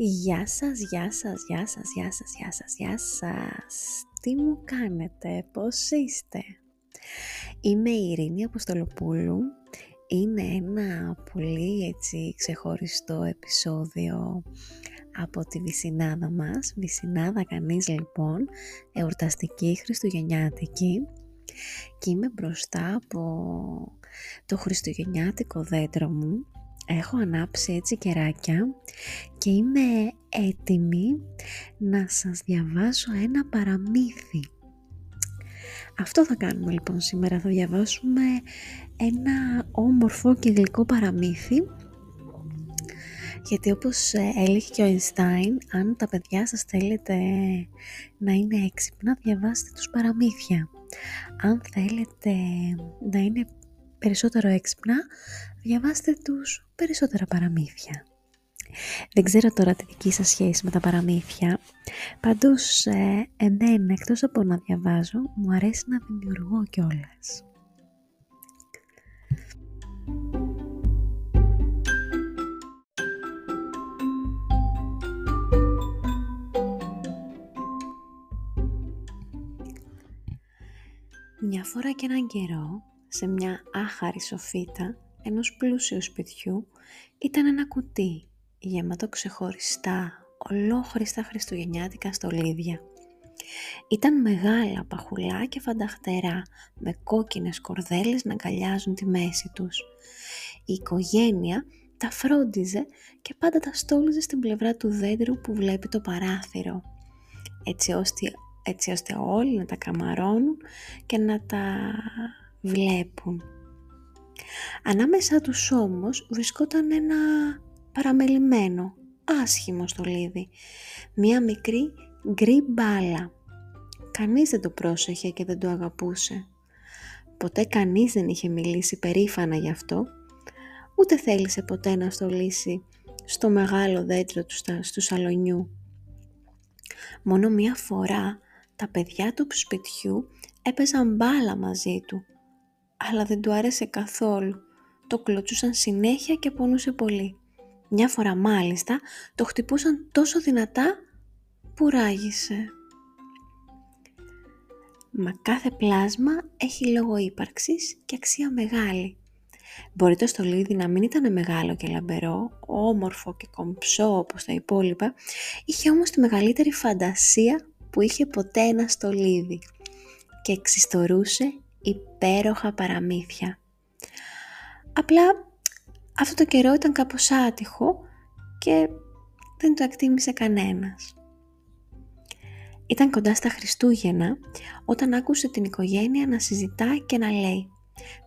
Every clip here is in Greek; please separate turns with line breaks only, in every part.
Γεια σας, γεια σας, γεια σας, γεια σας, γεια σας, γεια σας. Τι μου κάνετε, πώς είστε; Είμαι η Ειρήνη Αποστολοπούλου. Είναι ένα πολύ έτσι ξεχωριστό επεισόδιο από τη Βυσινάδα μας. Βυσινάδα κανείς λοιπόν, εορταστική χριστουγεννιάτικη. Και είμαι μπροστά από το χριστουγεννιάτικο δέντρο μου έχω ανάψει έτσι κεράκια και είμαι έτοιμη να σας διαβάσω ένα παραμύθι. Αυτό θα κάνουμε λοιπόν σήμερα, θα διαβάσουμε ένα όμορφο και γλυκό παραμύθι γιατί όπως ε, έλεγε και ο Einstein, αν τα παιδιά σας θέλετε να είναι έξυπνα, διαβάστε τους παραμύθια. Αν θέλετε να είναι περισσότερο έξυπνα, διαβάστε τους περισσότερα παραμύθια. Δεν ξέρω τώρα τη δική σας σχέση με τα παραμύθια, πάντως ε, εμένα εκτός από να διαβάζω, μου αρέσει να δημιουργώ κιόλας. Μια φορά και έναν καιρό, σε μια άχαρη σοφίτα ενός πλούσιου σπιτιού ήταν ένα κουτί γεμάτο ξεχωριστά, ολόχριστα χριστουγεννιάτικα στολίδια. Ήταν μεγάλα παχουλά και φανταχτερά, με κόκκινες κορδέλες να αγκαλιάζουν τη μέση τους. Η οικογένεια τα φρόντιζε και πάντα τα στόλιζε στην πλευρά του δέντρου που βλέπει το παράθυρο, έτσι ώστε, έτσι ώστε όλοι να τα καμαρώνουν και να τα βλέπουν. Ανάμεσα τους όμως βρισκόταν ένα παραμελημένο, άσχημο στολίδι, μία μικρή γκρι μπάλα. Κανείς δεν το πρόσεχε και δεν το αγαπούσε. Ποτέ κανείς δεν είχε μιλήσει περήφανα γι' αυτό, ούτε θέλησε ποτέ να στολίσει στο μεγάλο δέντρο του, του σαλονιού. Μόνο μία φορά τα παιδιά του σπιτιού έπαιζαν μπάλα μαζί του αλλά δεν του άρεσε καθόλου. Το κλωτσούσαν συνέχεια και πονούσε πολύ. Μια φορά μάλιστα το χτυπούσαν τόσο δυνατά που ράγισε. Μα κάθε πλάσμα έχει λόγο ύπαρξης και αξία μεγάλη. Μπορεί το στολίδι να μην ήταν μεγάλο και λαμπερό, όμορφο και κομψό όπως τα υπόλοιπα, είχε όμως τη μεγαλύτερη φαντασία που είχε ποτέ ένα στολίδι και εξιστορούσε υπέροχα παραμύθια. Απλά αυτό το καιρό ήταν κάπως άτυχο και δεν το εκτίμησε κανένας. Ήταν κοντά στα Χριστούγεννα όταν άκουσε την οικογένεια να συζητά και να λέει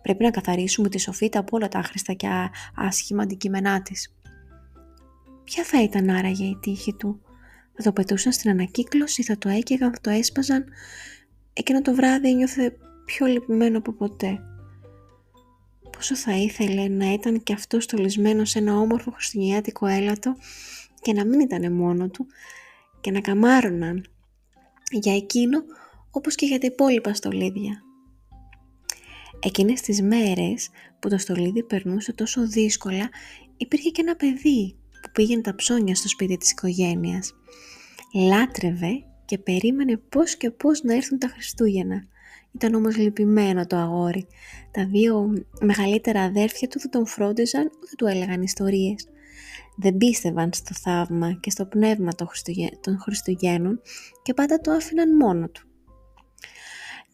«Πρέπει να καθαρίσουμε τη σοφίτα από όλα τα άχρηστα και άσχημα αντικείμενά της». Ποια θα ήταν άραγε η τύχη του; Θα το πετούσαν στην ανακύκλωση, θα το έκαιγαν, θα το έσπαζαν. Εκείνο το βράδυ ένιωθε πιο λυπημένο από ποτέ. Πόσο θα ήθελε να ήταν και αυτό στολισμένος σε ένα όμορφο χριστουγεννιάτικο έλατο και να μην ήταν μόνο του και να καμάρωναν για εκείνο όπως και για τα υπόλοιπα στολίδια. Εκείνες τις μέρες που το στολίδι περνούσε τόσο δύσκολα υπήρχε και ένα παιδί που πήγαινε τα ψώνια στο σπίτι της οικογένειας. Λάτρευε και περίμενε πώς και πώς να έρθουν τα Χριστούγεννα. Ήταν όμως λυπημένο το αγόρι. Τα δύο μεγαλύτερα αδέρφια του δεν τον φρόντιζαν ούτε του έλεγαν ιστορίες. Δεν πίστευαν στο θαύμα και στο πνεύμα των Χριστουγέννων και πάντα το άφηναν μόνο του.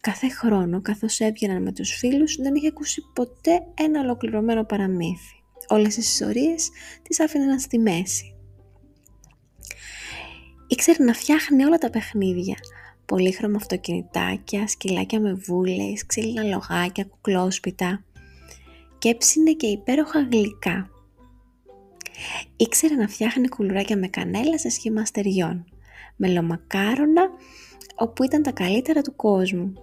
Κάθε χρόνο καθώς έβγαιναν με τους φίλους δεν είχε ακούσει ποτέ ένα ολοκληρωμένο παραμύθι. Όλες τις ιστορίες τις άφηναν στη μέση. Ήξερε να φτιάχνει όλα τα παιχνίδια, πολύχρωμα αυτοκινητάκια, σκυλάκια με βούλες, ξύλινα λογάκια, κουκλόσπιτα και έψινε και υπέροχα γλυκά. Ήξερε να φτιάχνει κουλουράκια με κανέλα σε σχήμα αστεριών, μελομακάρονα όπου ήταν τα καλύτερα του κόσμου.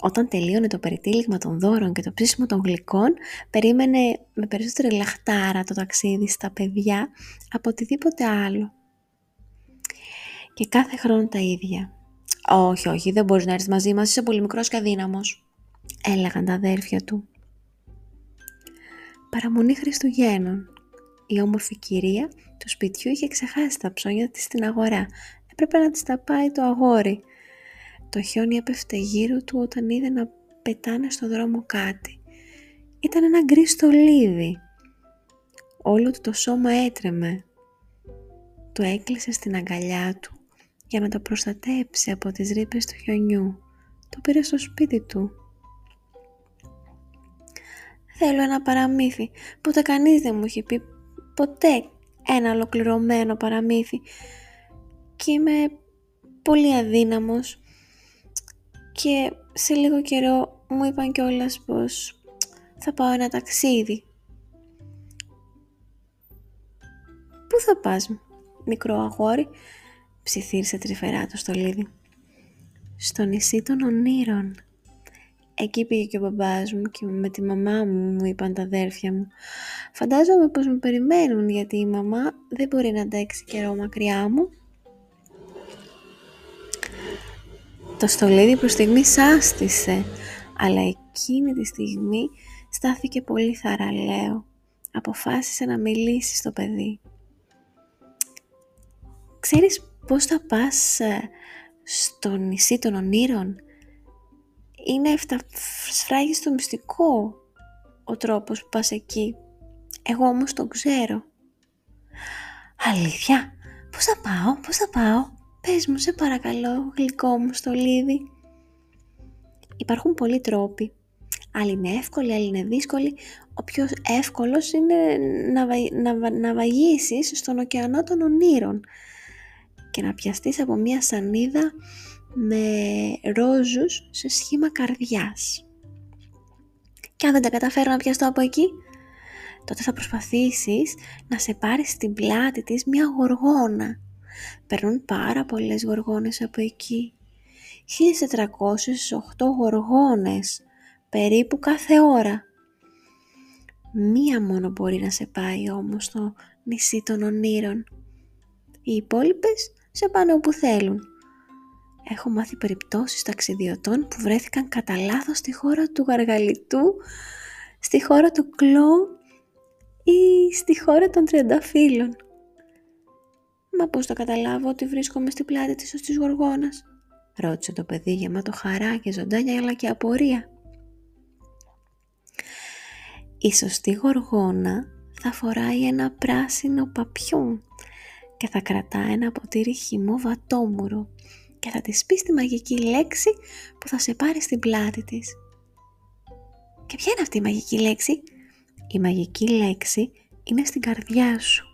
Όταν τελείωνε το περιτύλιγμα των δώρων και το ψήσιμο των γλυκών, περίμενε με περισσότερη λαχτάρα το ταξίδι στα παιδιά από οτιδήποτε άλλο. Και κάθε χρόνο τα ίδια. Όχι, όχι, δεν μπορείς να έρθεις μαζί μας, είσαι πολύ μικρός και αδύναμος, έλεγαν τα αδέρφια του. Παραμονή Χριστουγέννων. Η όμορφη κυρία του σπιτιού είχε ξεχάσει τα ψώνια της στην αγορά. Έπρεπε να της τα πάει το αγόρι. Το χιόνι έπεφτε γύρω του όταν είδε να πετάνε στο δρόμο κάτι. Ήταν ένα γκρι στολίδι. Όλο του το σώμα έτρεμε. Το έκλεισε στην αγκαλιά του για να το προστατέψει από τις ρήπες του χιονιού. Το πήρε στο σπίτι του. Θέλω ένα παραμύθι. Ποτέ κανείς δεν μου είχε πει ποτέ ένα ολοκληρωμένο παραμύθι. Και είμαι πολύ αδύναμος. Και σε λίγο καιρό μου είπαν κιόλας πως θα πάω ένα ταξίδι. Πού θα πας, μικρό αγόρι, ψιθύρισε τρυφερά το στολίδι. Στο νησί των ονείρων. Εκεί πήγε και ο μπαμπάς μου και με τη μαμά μου μου είπαν τα αδέρφια μου. Φαντάζομαι πως με περιμένουν γιατί η μαμά δεν μπορεί να αντέξει καιρό μακριά μου. Το στολίδι προς στιγμή σάστησε, αλλά εκείνη τη στιγμή στάθηκε πολύ θαραλέο. Αποφάσισε να μιλήσει στο παιδί. Ξέρεις πώς θα πας ε, στο νησί των ονείρων; Είναι στο μυστικό ο τρόπος που πας εκεί. Εγώ όμως τον ξέρω. Αλήθεια, πώς θα πάω, πώς θα πάω; Πες μου, σε παρακαλώ, γλυκό μου στολίδι. Υπάρχουν πολλοί τρόποι. Άλλοι είναι εύκολοι, άλλοι είναι δύσκολοι. Ο πιο εύκολος είναι να, να, να βαγίσεις στον ωκεανό των ονείρων και να πιαστείς από μία σανίδα με ρόζους σε σχήμα καρδιάς. Και αν δεν τα καταφέρω να πιαστώ από εκεί, τότε θα προσπαθήσεις να σε πάρεις στην πλάτη της μία γοργόνα. Περνούν πάρα πολλές γοργόνες από εκεί. 1408 γοργόνες, περίπου κάθε ώρα. Μία μόνο μπορεί να σε πάει όμως στο νησί των ονείρων. Οι υπόλοιπες σε πάνε όπου θέλουν. Έχω μάθει περιπτώσεις ταξιδιωτών που βρέθηκαν κατά λάθος στη χώρα του γαργαλιτού, στη χώρα του κλόου ή στη χώρα των τριανταφύλων. Μα πώς το καταλάβω ότι βρίσκομαι στη πλάτη της σωστής γοργόνας, ρώτησε το παιδί γεμάτο χαρά και ζωντάνια αλλά και απορία. Η σωστή γοργόνα θα φοράει ένα πράσινο παπιόν και θα κρατά ένα ποτήρι χυμό βατόμουρο και θα της πει τη μαγική λέξη που θα σε πάρει στην πλάτη της. Και ποια είναι αυτή η μαγική λέξη; Η μαγική λέξη είναι στην καρδιά σου.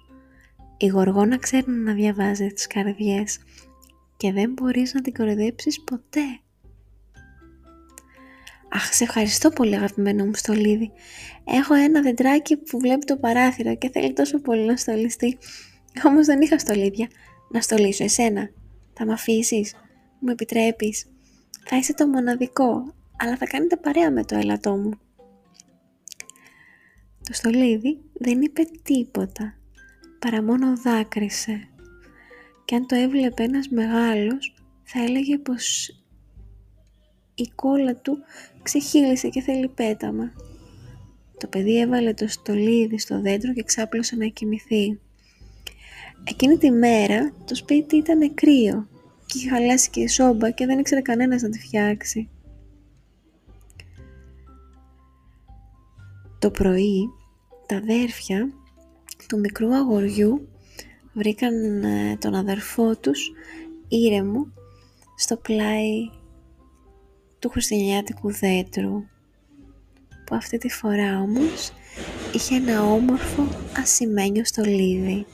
Η γοργόνα ξέρει να διαβάζει τις καρδιές και δεν μπορείς να την κοροϊδέψεις ποτέ. Αχ, σε ευχαριστώ πολύ αγαπημένο μου στολίδι. Έχω ένα δεντράκι που βλέπει το παράθυρο και θέλει τόσο πολύ να στολιστεί. Όμως δεν είχα στολίδια. Να στολίσω εσένα. Θα με αφήσεις. Μου επιτρέπεις. Θα είσαι το μοναδικό, αλλά θα κάνετε παρέα με το έλατό μου. Το στολίδι δεν είπε τίποτα, παρά μόνο δάκρυσε. Και αν το έβλεπε ένας μεγάλος, θα έλεγε πως η κόλλα του ξεχύλισε και θέλει πέταμα. Το παιδί έβαλε το στολίδι στο δέντρο και ξάπλωσε να κοιμηθεί. Εκείνη τη μέρα το σπίτι ήταν κρύο και είχε χαλάσει και η σόμπα και δεν ήξερε κανένας να τη φτιάξει. Το πρωί τα αδέρφια του μικρού αγοριού βρήκαν ε, τον αδερφό τους ήρεμο στο πλάι του χριστιανιάτικου δέντρου που αυτή τη φορά όμως είχε ένα όμορφο ασημένιο στολίδι.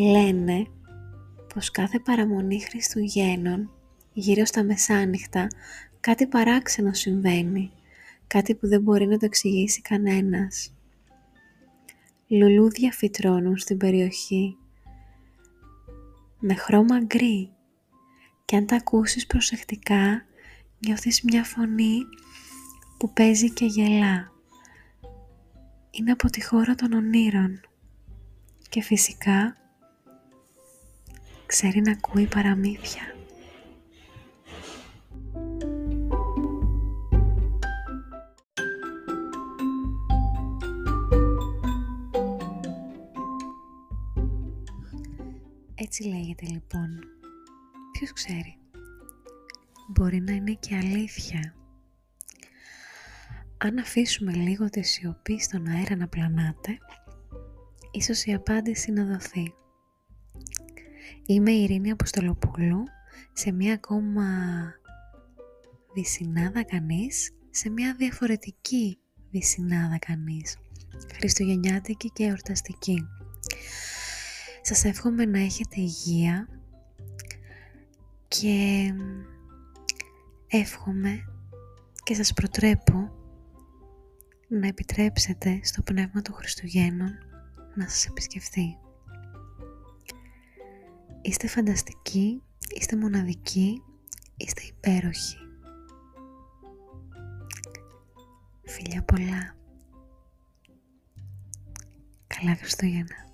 Λένε πως κάθε παραμονή Χριστουγέννων γύρω στα μεσάνυχτα κάτι παράξενο συμβαίνει, κάτι που δεν μπορεί να το εξηγήσει κανένας. Λουλούδια φυτρώνουν στην περιοχή με χρώμα γκρι και αν τα ακούσεις προσεκτικά νιώθεις μια φωνή που παίζει και γελά. Είναι από τη χώρα των ονείρων και φυσικά ξέρει να ακούει παραμύθια. Έτσι λέγεται λοιπόν. Ποιος ξέρει; Μπορεί να είναι και αλήθεια. Αν αφήσουμε λίγο τη σιωπή στον αέρα να πλανάτε, ίσως η απάντηση να δοθεί. Είμαι η Ειρήνη Αποστολοπούλου σε μια ακόμα βυσινάδα κανείς, σε μια διαφορετική βυσινάδα κανείς. Χριστουγεννιάτικη και εορταστική. Σας εύχομαι να έχετε υγεία και εύχομαι και σας προτρέπω να επιτρέψετε στο Πνεύμα του Χριστουγέννων να σας επισκεφθεί. Είστε φανταστικοί, είστε μοναδικοί, είστε υπέροχοι. Φιλιά πολλά. Καλά Χριστούγεννα.